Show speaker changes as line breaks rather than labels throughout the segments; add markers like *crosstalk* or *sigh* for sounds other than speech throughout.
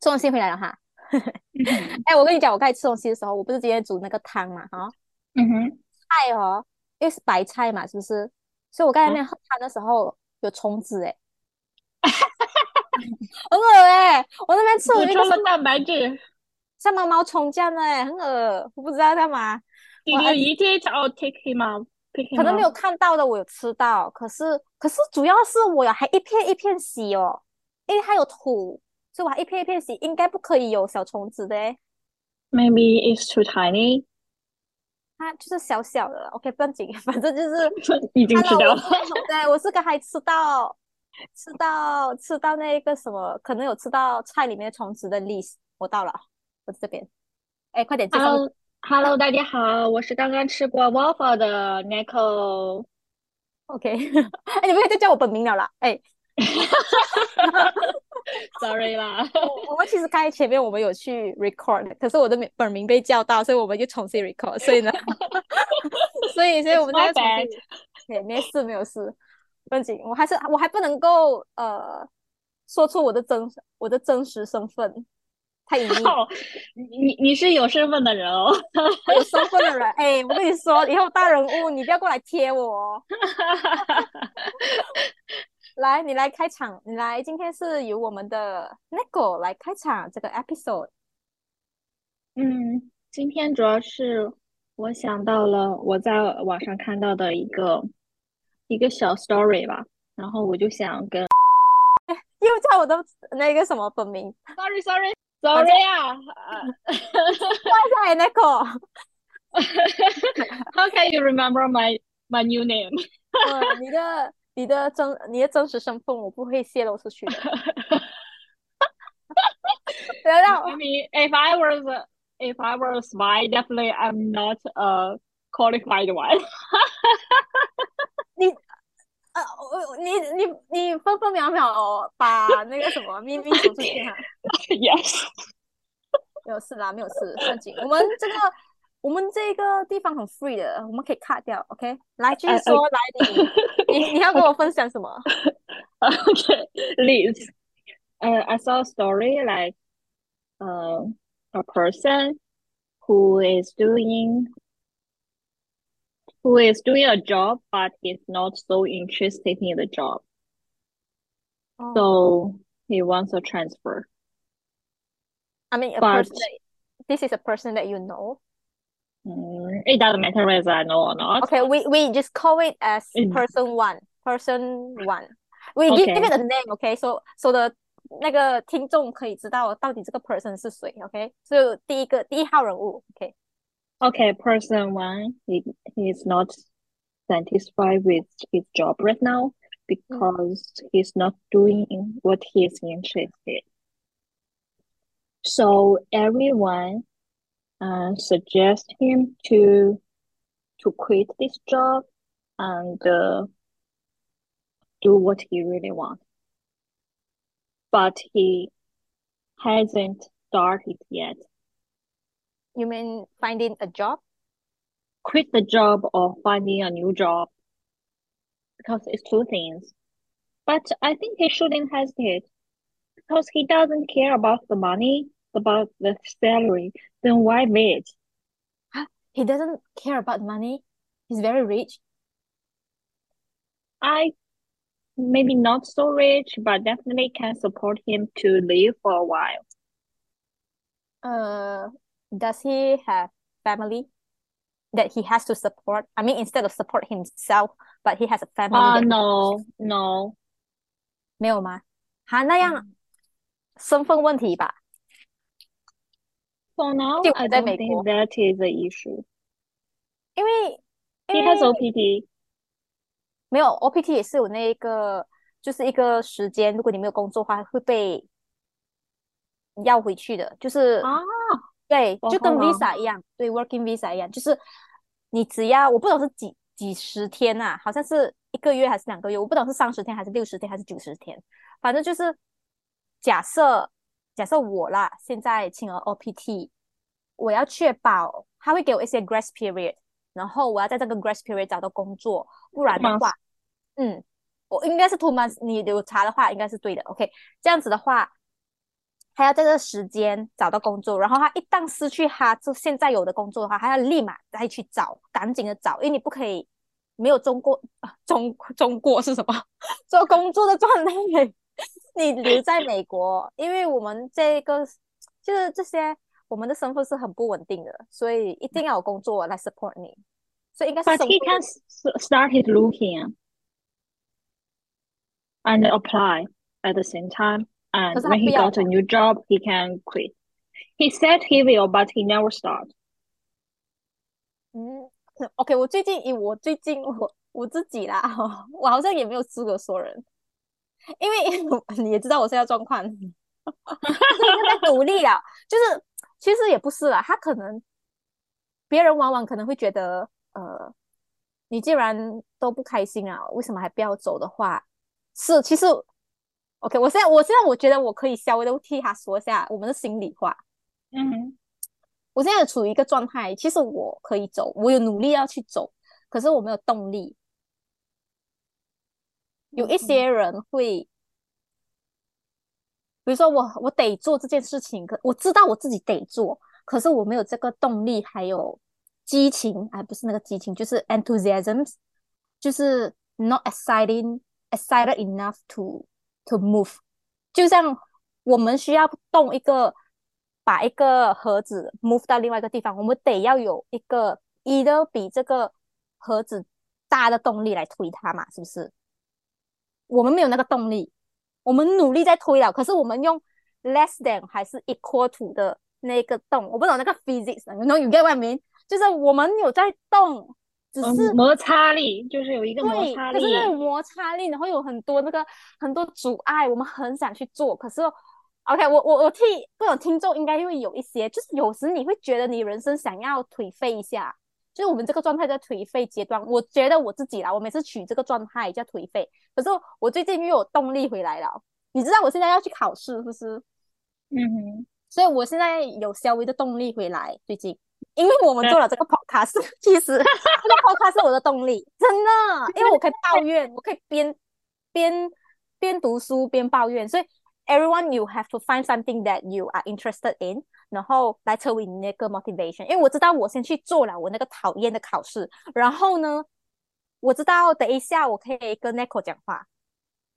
吃东西回来了哈。
嗯 *laughs*
哎，我跟你讲，我刚才吃东西的时候，我不是今天煮那个汤嘛，哈，
嗯哼，
菜哦，因为是白菜嘛，是不是？所以我刚才
啊
那喝汤的时候有虫子，哎，*laughs* 很恶哎、我那边吃我
补充了蛋白质。
像毛毛虫这样的哎、很恶，我不知道干嘛。
Did
我
you
还
eat it or take him out? Pick
可能没有看到的，我有吃到，可是可是主要是我呀还一片一片洗哦，因为它有土，所以我还一片一片洗，应该不可以有小虫子的诶
，Maybe it's too tiny.
它就是小小的，OK，不要紧，*laughs* 反正就是 *laughs*
已经吃掉了。*laughs*
对，我是刚才吃到吃到吃到那个什么，可能有吃到菜里面虫子的 list，我到了，我在这边，哎，快点介绍
Hello, Hello，大家好，我是刚刚吃过 waffle 的 Nico。
，OK，哎，你不可以再叫我本名了啦，哎。*laughs*
Sorry 啦。
我我们其实刚才前面我们有去 record，可是我的名本名被叫到，所以我们就重新 record。*laughs* 所以呢，所以所以我们在重新，对，没事没有事，不用紧，我还是我还不能够呃说出我的真我的真实身份，太隐秘了，
哦，你你是有身份的人哦。
有身份的人，哎，我跟你说，以后大人物你不要过来贴我哦。*laughs* 来，你来开场，你来，今天是由我们的 Nico 来开场这个 episode。
嗯，今天主要是我想到了我在网上看到的一个一个小 story 吧，然后我就想跟 *laughs*
又叫我的那个什么本名
，，sorry sorry sorry 啊，*laughs* 呃 *laughs*
在
Nico，How can you remember my my new name?
呃，你的你的真你的真实身份我不会泄露出去的，*laughs* 不要让
I mean, if I was if I were a spy, definitely I'm not a qualified one. *laughs*
你呃我你你你分分秒秒把那个什么秘密说出去哈，*laughs*
Yes.
没有事啦，没有事，正经，我们这个。我们这个地方很 free 的，我们可以 cut 掉，OK？来继续
呃
说，来你你你要跟我分享什么？
Okay, *laughs* *laughs* Liz. Uh, I saw a story like uh, a person who is doing who is doing a job but is not so interested in the job.
哦
So he wants a transfer.
I mean, a
But-
person that, this is a person that you know.
Mm, it doesn't matter whether I know or not.
Okay, we we just call it as
Mm.
person one, person one. We give, give
Okay.
it a name, okay? So so the 那个听众可以知道到底这个 person 是谁，OK？所以第一个第一号人物，OK？
Okay, person one, he, he is not satisfied with his job right now because he's not doing what he is interested. So everyone uh, suggest him to to quit this job and uh, do what he really wants. But he hasn't started yet.
You mean finding a job?
quit the job or finding a new job because it's two things. But I think he shouldn't hesitate because he doesn't care about the money, about the salary. Then why wait?
He doesn't care about money. He's very rich.
I maybe not so rich, but definitely can support him to live for a while.
Uh, does he have family that he has to support? I mean, instead of support himself, but he has a family
Uh,
that
no, no.
没有吗？哈，那样身份问题吧。
For now,
就
I don't
美
think
国
，that is the issue.
因为因
He has OPT.
没有 OPT 也是有那个，就是一个时间，如果你没有工作的话，会被要回去的，就是
啊，
对，就跟
哦
Visa 一样，对，Working Visa 一样，就是你只要我不懂是几几十天呐、好像是一个月还是两个月，我不懂是三十天还是六十天还是九十天，反正就是假设假设我啦，现在请了 OPT，我要确保他会给我一些 grace period，然后我要在这个 grace period 找到工作，不然的话，嗯，我应该是 two months，你有查的话应该是对的，OK，这样子的话，他要在这个时间找到工作，然后他一旦失去他就现在有的工作的话，他要立马再去找，赶紧的找，因为你不可以没有中国中中国是什么？*laughs* 做工作的状态，*laughs* 你留在美国，因为我们这个就是这些我们的身份是很不稳定的，所以一定要有工作来 support 你，所以应该是
But he can start his looking and apply at the same time. And when he got a new job, he can quit. He said he will, but he never start.
嗯，OK，我最近以我最近我我自己啦，我好像也没有资格说人， *laughs* *laughs* 因为 *laughs* 你也知道我现在状况，在努力了，就是其实也不是啦，他可能别人往往可能会觉得，呃，你既然都不开心啊，为什么还不要走的话，是其实。OK，我现在我现在我觉得我可以稍微的替他说一下我们的心里话。
嗯，
我现在处于一个状态，其实我可以走，我有努力要去走，可是我没有动力。有一些人会，比如说我我得做这件事情，可我知道我自己得做，可是我没有这个动力，还有激情，哎，不是那个激情，就是 enthusiasm，就是 not exciting excited enough to。To move，就像我们需要动一个，把一个盒子 move 到另外一个地方，我们得要有一个 either 比这个盒子大的动力来推它嘛，是不是？我们没有那个动力，我们努力在推了，可是我们用 less than 还是 equal to 的那个动，我不懂那个 physics，you know you get what I mean？就是我们有在动。只是
摩擦力，就是有一个摩擦力，可是
那种摩擦力，然后有很多那个很多阻碍，我们很想去做，可是，OK，我我我替各种听众应该会有一些，就是有时你会觉得你人生想要颓废一下，就是我们这个状态叫颓废阶段，我觉得我自己啦，我每次取这个状态叫颓废，可是我最近又有动力回来了，你知道我现在要去考试，是不是？
嗯哼，
所以我现在有稍微的动力回来，最近。因为我们做了这个 podcast，*laughs* 其实这个 podcast 是我的动力，真的，因为我可以抱怨，我可以边边边读书边抱怨，所以 everyone you have to find something that you are interested in，然后来成为你那个 motivation。因为我知道我先去做了我那个讨厌的考试，然后呢，我知道等一下我可以跟 Nico 讲话，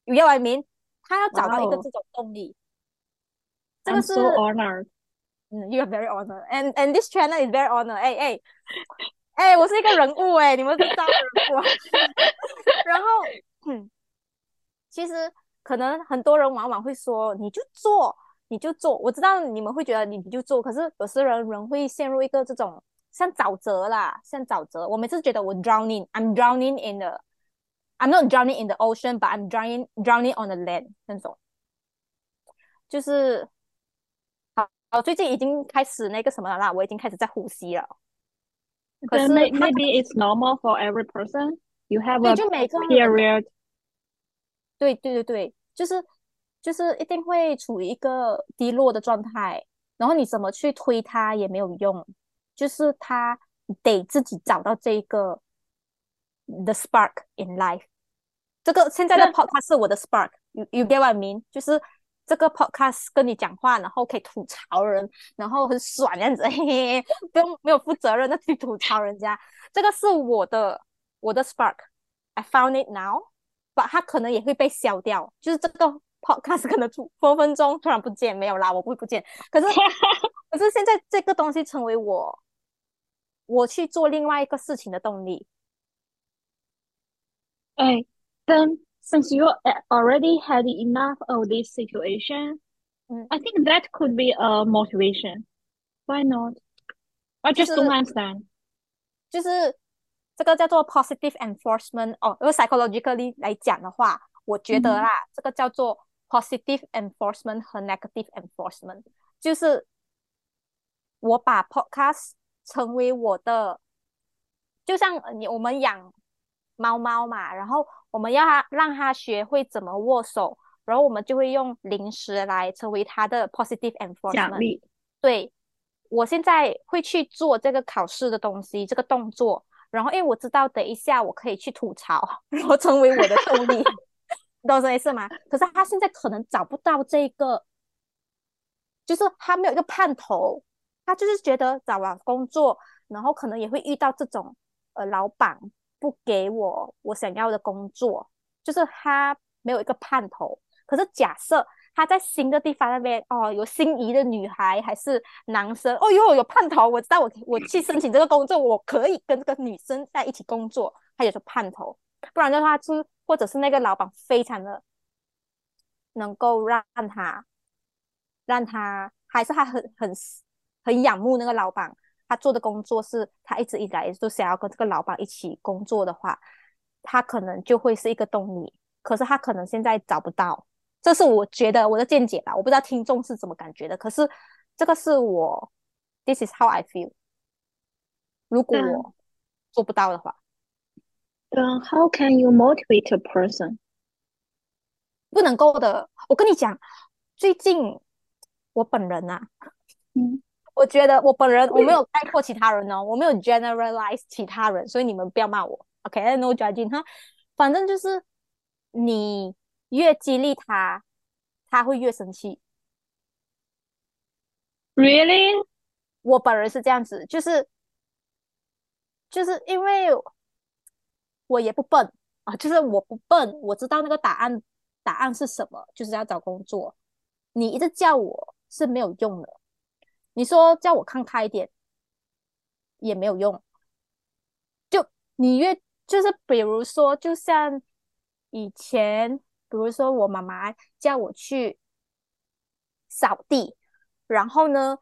有外明他要找到一个这种动力，这个是 honor，嗯。You are very honored, and and this channel is very honored. 哎哎哎，我是一个人物哎，你们知道人物。*laughs* 然后，嗯，其实可能很多人往往会说，你就做，你就做。我知道你们会觉得你就做，可是有时人人会陷入一个这种像沼泽啦，像沼泽。我每次觉得我 drowning, I'm drowning in the, I'm not drowning in the ocean, but I'm drowning drowning on the land 那种，就是。哦，最近已经开始那个什么了啦，我已经开始在呼吸了。
可是 maybe it's normal for every person. You have a period.
对对对对，就是就是一定会处于一个低落的状态，然后你怎么去推它也没有用，就是他得自己找到这个 the spark in life。这个现在的 podcast 是我的 spark，you you get what I mean？就是。这个 podcast 跟你讲话，然后可以吐槽人，然后很爽这样子，嘿嘿，不用没有负责任的去吐槽人家。这个是我的我的 spark，I found it now，把它可能也会被消掉，就是这个 podcast 可能分分钟突然不见，没有啦，我不会不见。可是可是现在这个东西成为我我去做另外一个事情的动力。
哎，then。since you already had enough of this situation, mm. I think that could be a motivation. Why not? I just don't understand.
就是这个叫做 positive enforcement 哦，因为 psychologically 来讲的话，我觉得啦，嗯、这个叫做 positive enforcement 和 negative enforcement，就是我把 podcast 成为我的，就像你我们养猫猫嘛，然后我们要它让它学会怎么握手，然后我们就会用零食来成为它的 positive enforcement
奖励。
对，我现在会去做这个考试的东西，这个动作，然后因为我知道等一下我可以去吐槽，然后成为我的动力，*laughs* 懂这意思吗？可是他现在可能找不到这个就是他没有一个盼头，他就是觉得找完工作，然后可能也会遇到这种呃老板不给我我想要的工作，就是他没有一个盼头。可是假设他在新的地方那边哦，有心仪的女孩还是男生，哦哟有盼头，我知道我我去申请这个工作，我可以跟这个女生在一起工作，他有个盼头。不然的话，就或者是那个老板非常的能够让他让他还是他很很很仰慕那个老板，他做的工作是他一直以来都想要跟这个老板一起工作的话，他可能就会是一个动力。可是他可能现在找不到。这是我觉得我的见解吧，我不知道听众是怎么感觉的。可是这个是我，This is how I feel。如果我做不到的话，
嗯，How can you motivate a person？
不能够的。我跟你讲，最近我本人啊，
嗯，
我觉得我本人我没有概括其他人哦，我没有 generalize 其他人，所以你们不要骂我。OK，no judging 哈，反正就是你。越激励他，他会越生气。
Really？
我本人是这样子，就是就是因为我也不笨啊，就是我不笨，我知道那个答案答案是什么，就是要找工作。你一直叫我是没有用的，你说叫我看开一点也没有用。就你越就是比如说，就像以前。比如说，我妈妈叫我去扫地，然后呢，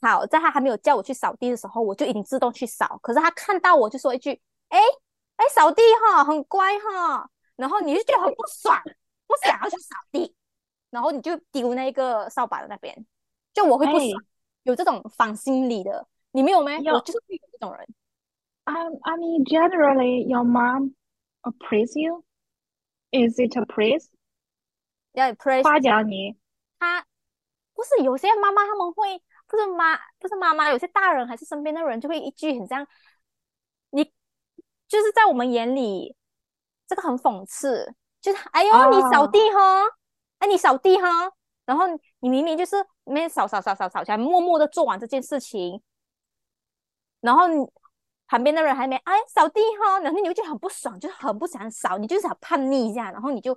好，在她还没有叫我去扫地的时候，我就已经自动去扫。可是她看到我就说一句：“哎，扫地哈，很乖哈。”然后你就觉得很不爽，*laughs* 不想要去扫地，然后你就丢那个扫把的那边，就我会不爽，有这种反心理的，你没有没？我就是有这种人。
I I mean, generally, your mom appraise you. Is it a praise？
要 praise
夸奖你？
他不是有些妈妈他们会不是妈不是妈妈，有些大人还是身边的人就会一句很像你，就是在我们眼里这个很讽刺，就是哎呦你扫地哈，哎你扫地哈，然后你明明就是没扫扫扫扫扫起来，默默的做完这件事情，然后你。旁边的人还没哎扫地哈，然后你就很不爽，就是很不想扫，你就是想叛逆一下，然后你就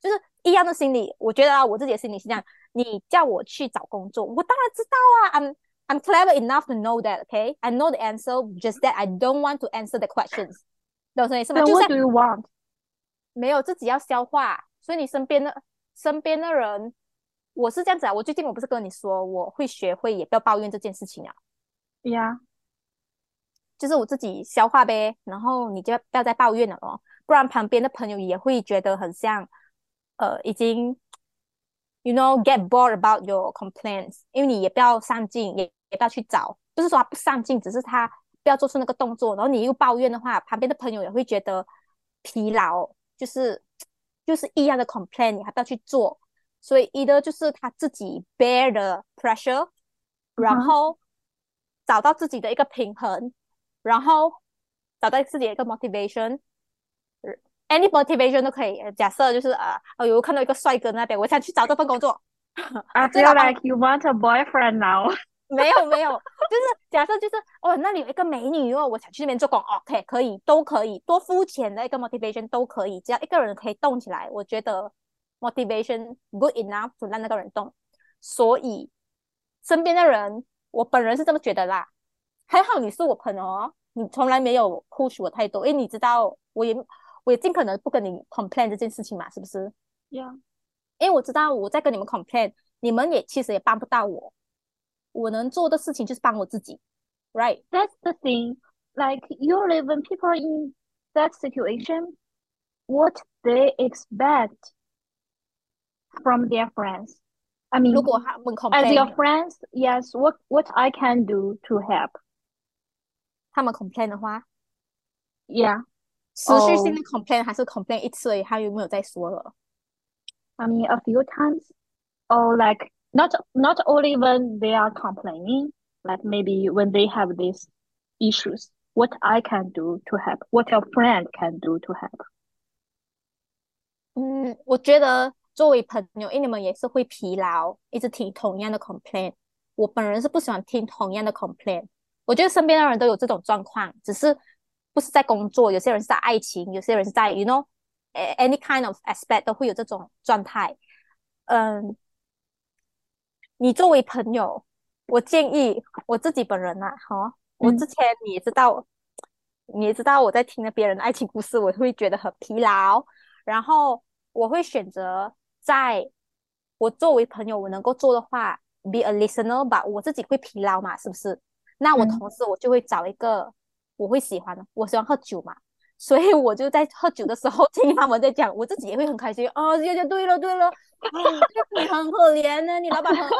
就是一样的心理。我觉得啊，我自己的心理是这样：你叫我去找工作，我当然知道啊，I'm I'm clever enough to know that, OK? I know the answer, just that I don't want to answer the questions。懂什么意思吗？就是
What do you want？
没有自己要消化，所以你身边的身边的人，我是这样子啊。我最近我不是跟你说，我会学会也不要抱怨这件事情啊。
Yeah。
就是我自己消化呗，然后你就不要再抱怨了哦，不然旁边的朋友也会觉得很像，呃，已经，you know get bored about your complaints，因为你也不要上进，也也不要去找，不是说他不上进，只是他不要做出那个动作，然后你又抱怨的话，旁边的朋友也会觉得疲劳，就是就是一样的 complain，你还不要去做，所以一个就是他自己 bear the pressure，然后找到自己的一个平衡。然后找到自己的一个 motivation，any motivation 都可以。假设就是啊，哦，有看到一个帅哥那边，我想去找这份工作。
I *laughs* feel like you want a boyfriend now。*laughs*
没有没有，就是 *laughs* 假设就是哦，那里有一个美女哦，我想去那边做工。OK，可以，都可以，多肤浅的一个 motivation 都可以，只要一个人可以动起来，我觉得 motivation good enough to 让那个人动。所以身边的人，我本人是这么觉得啦。还好你是我朋友哦，你从来没有 push 我太多，因为你知道，我也我也尽可能不跟你 complain 这件事情嘛，是不是
？Yeah，
因为我知道我在跟你们 complain，你们也其实也帮不到我，我能做的事情就是帮我自己，right？That's
the thing. Like you live when people in that situation, what they expect from their friends. I mean,
如果他们 complain
as your friends, yes, what what I can do to help.
他们 complain 的话，
Yeah，
持续性的 complain 还是 complain 一次而已，他有没有再说了？
I mean a few times, or like not not only when they are complaining, like maybe when they have these issues. What I can do to help? What your friend can do to help?
嗯，我觉得 作为朋友，因为你们也是会疲劳，一直听同样的 complaint。我本人是不喜欢听同样的 complaint。我觉得身边的人都有这种状况，只是不是在工作，有些人是在爱情，有些人是在 you know any kind of aspect 都会有这种状态。嗯， 你作为朋友，我建议我自己本人呐，哈，我之前你也知道，你也知道我在听了别人的爱情故事，我会觉得很疲劳，然后我会选择在我作为朋友我能够做的话，be a listener 吧，我自己会疲劳嘛，是不是？那我同时我就会找一个我会喜欢的，我喜欢喝酒嘛，所以我就在喝酒的时候听他们在讲，我自己也会很开心啊，姐姐对了对了，你很可怜呢，你老板很烂，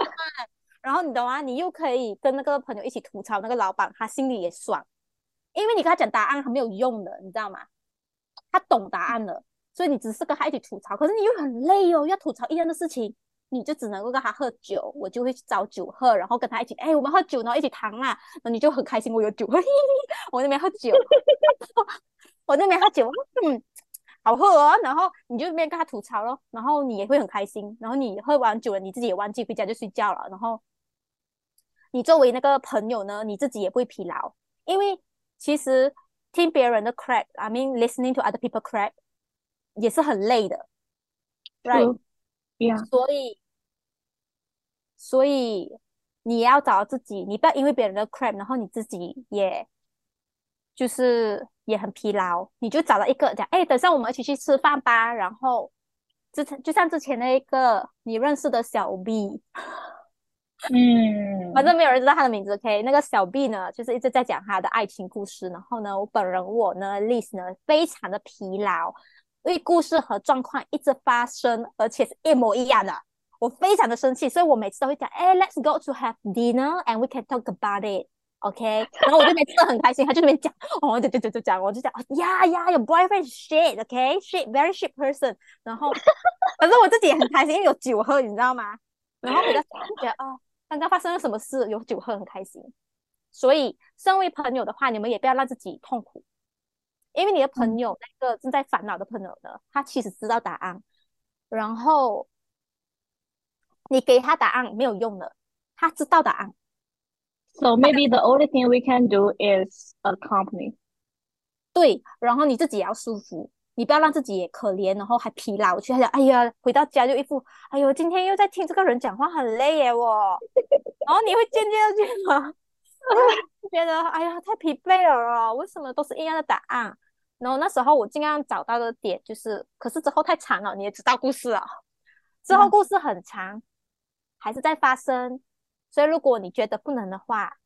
然后你懂吗？你又可以跟那个朋友一起吐槽那个老板，他心里也爽，因为你跟他讲答案还没有用的，你知道吗？他懂答案了，所以你只是跟他一起吐槽，可是你又很累哦，要吐槽一样的事情。你就只能够跟他喝酒，我就会去找酒喝，然后跟他一起，哎，我们喝酒，然后一起谈啦，那你就很开心，我有酒喝，我那边喝酒，我那边喝酒，嗯，好喝哦，然后你就那边跟他吐槽咯，然后你也会很开心，然后你喝完酒了，你自己也忘记回家就睡觉了，然后你作为那个朋友呢，你自己也不会疲劳，因为其实听别人的 crap，I mean listening to other people crap 也是很累的所以。所以你要找自己，你不要因为别人的 crap，然后你自己也就是也很疲劳，你就找到一个讲，哎，等下我们一起去吃饭吧。然后之前就像之前那个你认识的小 B，
嗯，
反正没有人知道他的名字，OK？那个小 B 呢，就是一直在讲他的爱情故事。然后呢，我本人我呢，Liz 呢，非常的疲劳，因为故事和状况一直发生，而且是一模一样的。我非常的生气，所以我每次都会讲，哎，Let's go to have dinner and we can talk about it，OK？然后我就每次都很开心，他就那边讲，哦，对对对就讲，我就讲，哦，呀呀，your boyfriend shit，OK？shit，very shit person。然后，反正我自己也很开心，因为有酒喝，你知道吗？然后比较觉得，*laughs* 哦，刚刚发生了什么事？有酒喝很开心。所以，身为朋友的话，你们也不要让自己痛苦，因为你的朋友那个正在烦恼的朋友呢，他其实知道答案，然后。你给他答案没有用的，他知道答案。
So maybe the only thing we can do is accompany。
对，然后你自己也要舒服，你不要让自己也可怜，然后还疲劳去，还想哎呀，回到家就一副哎呦，今天又在听这个人讲话，很累耶我。然后你会渐渐的觉得，*laughs* 觉得哎呀，太疲惫了哦，为什么都是一样的答案？然后那时候我尽量找到的点就是，可是之后太长了，你也知道故事啊，之后故事很长。还是在发生，所以如果你觉得不能的话，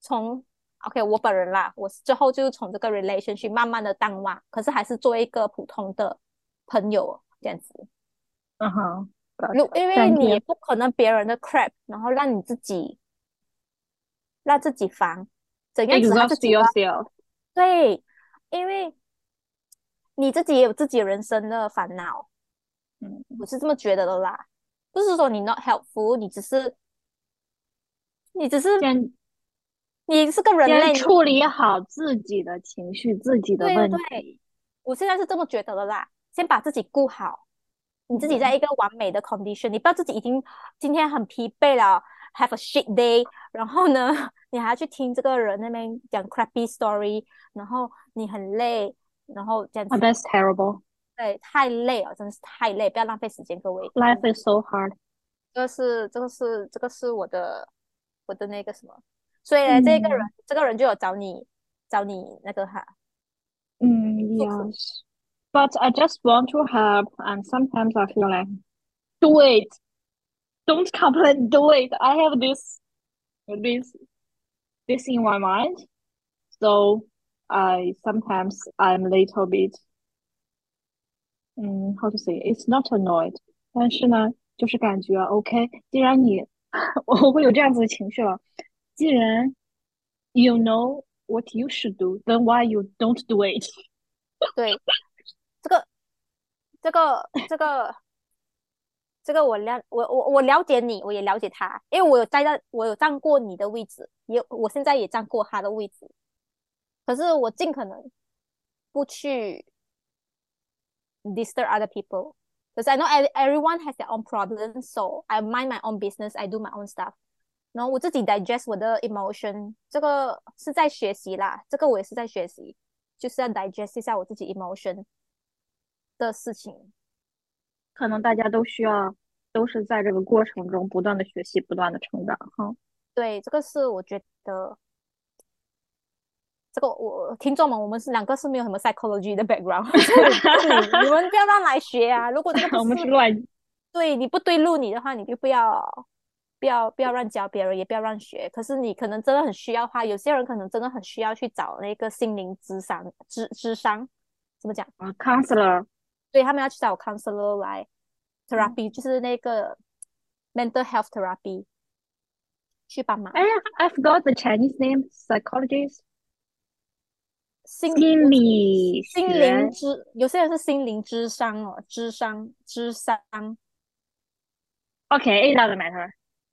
从 OK 我本人啦，我之后就是从这个 relationship 慢慢的淡忘，可是还是做一个普通的朋友这样子。
嗯哼，
如因为你也不可能别人的 crap，然后让你自己让自己烦，怎样子让自己对，因为你自己也有自己人生的烦恼，
嗯，
我是这么觉得的啦。不是说你 not helpful，你只是，你只是，你是个人类，
处理好自己的情绪，自己的问
题。我现在是这么觉得的啦，先把自己顾好，你自己在一个完美的 condition，你不要自己已经今天很疲惫了，have a shit day，然后呢，*laughs* 你还要去听这个人那边讲 crappy story，然后你很累，然后这样子。
That's terrible.
对，太累了，真的是太累，不要浪费时间，各位。
Life is so hard。
这个是，这个是，这个是我的，我的那个什么，所以呢，这个人，这个人就有找你，找你那个哈。
嗯，Yes。But I just want to help, and sometimes I feel like, do it. Don't complain. Do it. I have this, this, this in my mind. So I sometimes I'm little bit 嗯，how to say it's not annoyed，但是呢，就是感觉 OK。既然你我会有这样子的情绪了，既然 you know what you should do，then why you don't do it？
对，这个这个这个这个我了我我我了解你，我也了解他，因为我有站在我有站过你的位置，也我现在也站过他的位置，可是我尽可能不去。disturb other people，Because I know everyone has their own problems, so I mind my own business, I do my own stuff. 然后我自己 digest 我的 emotion，这个是在学习啦，这个我也是在学习，就是要 digest 一下我自己 emotion 的事情。
可能大家都需要，都是在这个过程中不断的学习，不断的成长，哈。
对，这个是我觉得，这个我听众们，我们是两个是没有什么 psychology 的 background，*laughs* 你们不要乱来学啊！如果这个 *laughs*
我们是乱，
对你不对路你的话，你就不要。不要不要乱教别人，也不要乱学。可是你可能真的很需要的话，有些人可能真的很需要去找那个心灵智商、智智商，怎么讲
啊？counselor，
对他们要去找 counselor 来 therapy，就是那个 mental health therapy 去帮忙。
哎呀，I forgot the Chinese name. Psychologist，
心
理
心灵之，有些人是心灵智商哦，智商智商。
OK，it doesn't matter.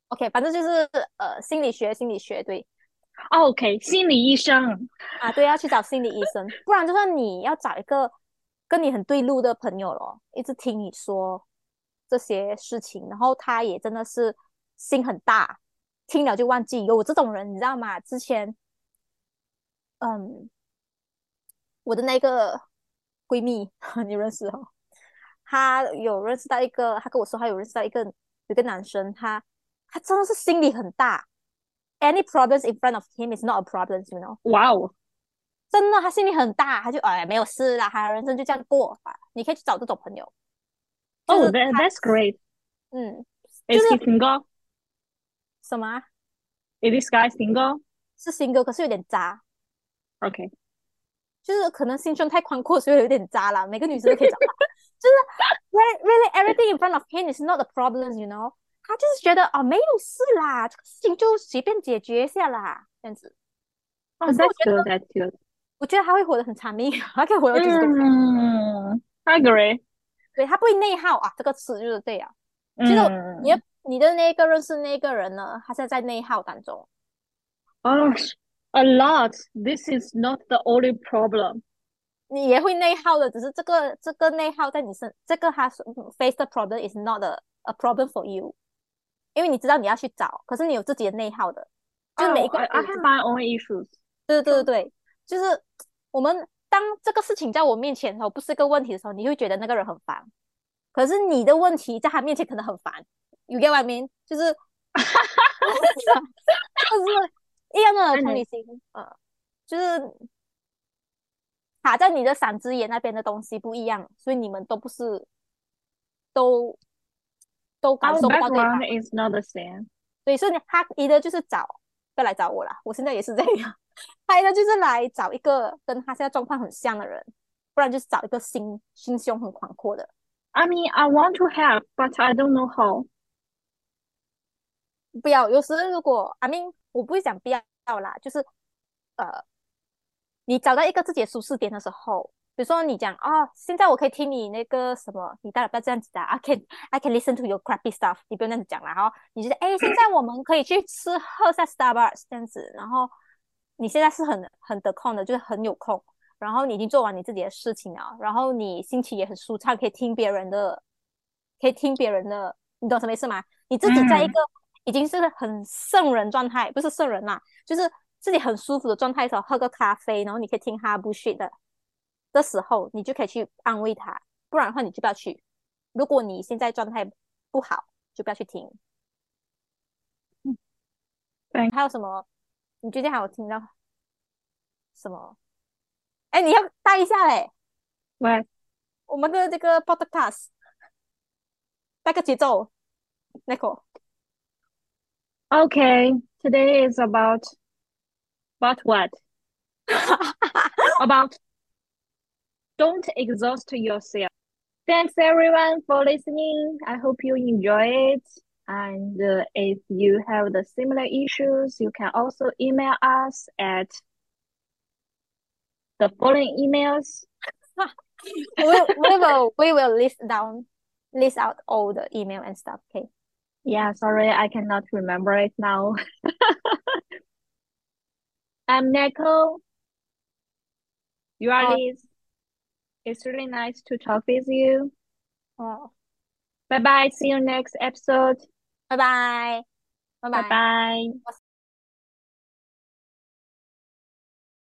OK，反正就是呃，心理学，心理学对。
OK，心理医生
啊，对，要去找心理医生，不然就算你要找一个跟你很对路的朋友咯，一直听你说这些事情，然后他也真的是心很大，听了就忘记。有我这种人，你知道吗？之前，嗯，我的那个闺蜜，你认识哦？她有认识到一个，她跟我说，她有认识到一个有个男生，他。他真的是心里很大，any problems in front of him is not a problem，you know？
哇哦，
真的，他心里很大，他就哎没有事啦，他人生就这样过吧。你可以去找这种朋友。
哦，that that's great。
嗯
，is he single？
什么
？Is this guy single？
是 single，可是有点渣。
OK，
就是可能心胸太宽阔，所以有点渣啦。每个女生都可以找他。*laughs* 就是 really everything in front of him is not a problem，you know？他就是觉得哦，没有事啦，这个事情就随便解决一下啦，这样子。
哦，That's good, That's good。
我觉得他会活得很长命，他可以活到九十多岁。
嗯，I agree。
对他不会内耗啊，这个词就是这样。其实你的你的那个认识那个人呢，他现在在内耗当中。
Oh, a lot. This is not the only problem.
你也会内耗的，只是这个这个内耗在你身，这个他 face the problem is not a a problem for you. 因为你知道你要去找，可是你有自己的内耗的，就每一个。
I have my own issues。
对对对对，就是我们当这个事情在我面前的时候，不是一个问题的时候，你会觉得那个人很烦。可是你的问题在他面前可能很烦。You get what I mean？就是，就 *laughs* 是一样的同理心，呃，就是卡在你的嗓子眼那边的东西不一样，所以你们都不是都。都感受不到对方。
is not the same。
对，所以他一个就是找，要来找我啦。我现在也是这样。他一个就是来找一个跟他现在状况很像的人，不然就是找一个心心胸很宽阔的。
I mean, I want to help, but I don't know how.
不要，有时如果 I mean，我不会讲必要啦，就是呃，你找到一个自己的舒适点的时候。比如说你讲哦，现在我可以听你那个什么，你当然不要这样子的。I can *laughs* I can listen to your crappy stuff。你不用这样子讲了哈。你觉得哎，现在我们可以去吃喝下 Starbucks 这样子。然后你现在是很很得空的，就是很有空。然后你已经做完你自己的事情了，然后你心情也很舒畅，可以听别人的，可以听别人的。你懂什么意思吗？你自己在一个已经是很圣人状态，不是圣人啦，就是自己很舒服的状态的时候，喝个咖啡，然后你可以听他不睡的。的时候，你就可以去安慰他，不然的话你就不要去。如果你现在状态不好，就不要去听。
嗯，对。
还有什么？你最近还有听到什么？哎，你要带一下嘞。
喂，
我们的这个 podcast 带个节奏，那个。
Okay, today is about about what? *laughs* about don't exhaust yourself. Thanks everyone for listening. I hope you enjoy it. And uh, if you have the similar issues, you can also email us at the following emails. *laughs*
we, we will we will list down list out all the email and stuff. Okay.
Yeah, sorry, I cannot remember it now. I'm *laughs* Neko. You are uh, Liz. It's really nice to talk with you.
Oh,
Bye bye. See you next episode.
拜拜，拜
拜拜。